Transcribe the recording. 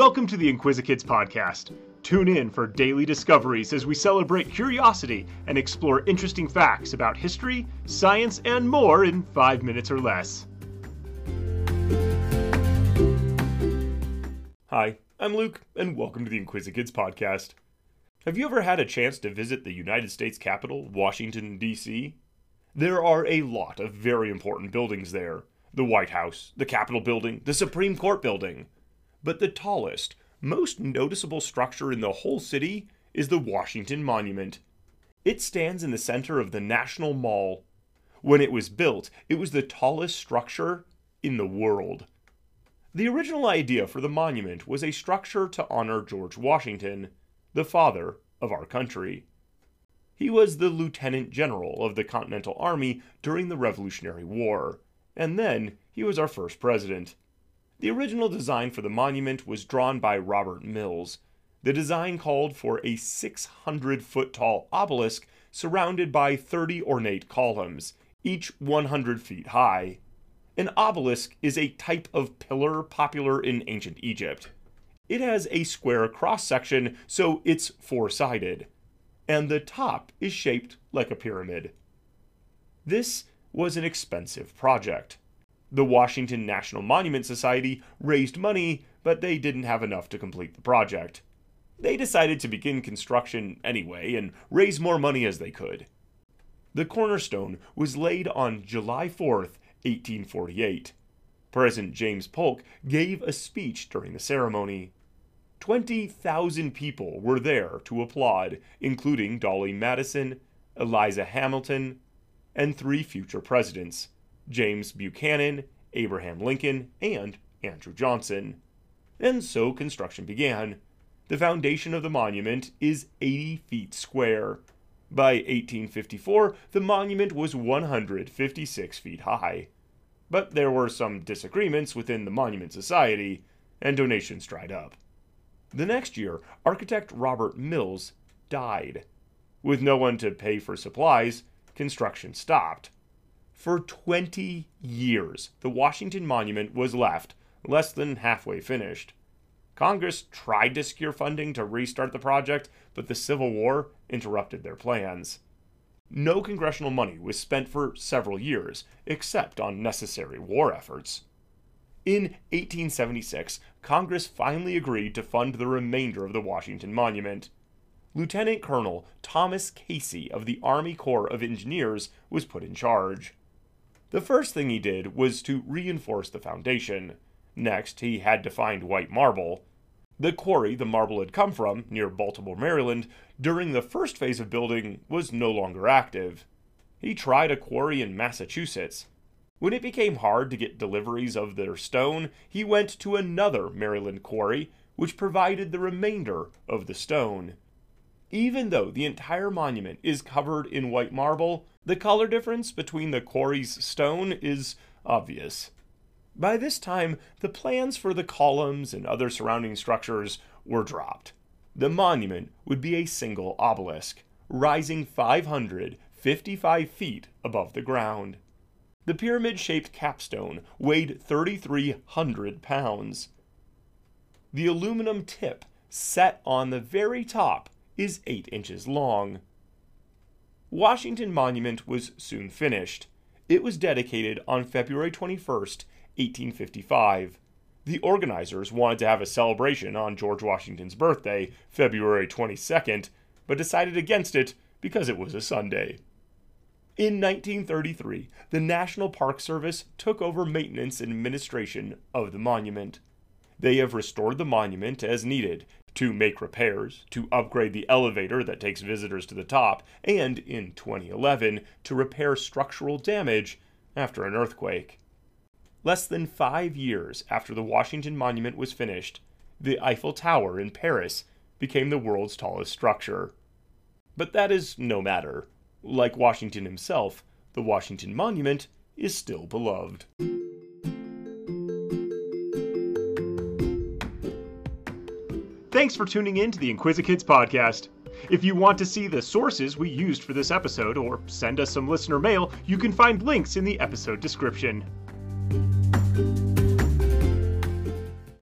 Welcome to the Inquisikids podcast. Tune in for daily discoveries as we celebrate curiosity and explore interesting facts about history, science, and more in five minutes or less. Hi, I'm Luke, and welcome to the Inquisikids podcast. Have you ever had a chance to visit the United States Capital, Washington, D.C.? There are a lot of very important buildings there the White House, the Capitol building, the Supreme Court building. But the tallest, most noticeable structure in the whole city is the Washington Monument. It stands in the center of the National Mall. When it was built, it was the tallest structure in the world. The original idea for the monument was a structure to honor George Washington, the father of our country. He was the lieutenant general of the Continental Army during the Revolutionary War and then he was our first president. The original design for the monument was drawn by Robert Mills. The design called for a 600 foot tall obelisk surrounded by 30 ornate columns, each 100 feet high. An obelisk is a type of pillar popular in ancient Egypt. It has a square cross section, so it's four sided, and the top is shaped like a pyramid. This was an expensive project. The Washington National Monument Society raised money, but they didn't have enough to complete the project. They decided to begin construction anyway and raise more money as they could. The cornerstone was laid on July 4th, 1848. President James Polk gave a speech during the ceremony. 20,000 people were there to applaud, including Dolly Madison, Eliza Hamilton, and three future presidents James Buchanan, Abraham Lincoln, and Andrew Johnson. And so construction began. The foundation of the monument is 80 feet square. By 1854, the monument was 156 feet high. But there were some disagreements within the Monument Society, and donations dried up. The next year, architect Robert Mills died. With no one to pay for supplies, construction stopped. For 20 years, the Washington Monument was left less than halfway finished. Congress tried to secure funding to restart the project, but the Civil War interrupted their plans. No congressional money was spent for several years, except on necessary war efforts. In 1876, Congress finally agreed to fund the remainder of the Washington Monument. Lieutenant Colonel Thomas Casey of the Army Corps of Engineers was put in charge. The first thing he did was to reinforce the foundation. Next, he had to find white marble. The quarry the marble had come from, near Baltimore, Maryland, during the first phase of building was no longer active. He tried a quarry in Massachusetts. When it became hard to get deliveries of their stone, he went to another Maryland quarry, which provided the remainder of the stone. Even though the entire monument is covered in white marble, the color difference between the quarry's stone is obvious. By this time, the plans for the columns and other surrounding structures were dropped. The monument would be a single obelisk, rising 555 feet above the ground. The pyramid shaped capstone weighed 3,300 pounds. The aluminum tip set on the very top is 8 inches long. Washington Monument was soon finished. It was dedicated on February 21, 1855. The organizers wanted to have a celebration on George Washington's birthday, February 22nd, but decided against it because it was a Sunday. In 1933, the National Park Service took over maintenance and administration of the monument. They have restored the monument as needed to make repairs, to upgrade the elevator that takes visitors to the top, and in 2011 to repair structural damage after an earthquake. Less than five years after the Washington Monument was finished, the Eiffel Tower in Paris became the world's tallest structure. But that is no matter. Like Washington himself, the Washington Monument is still beloved. Thanks for tuning in to the Inquisikids podcast. If you want to see the sources we used for this episode or send us some listener mail, you can find links in the episode description.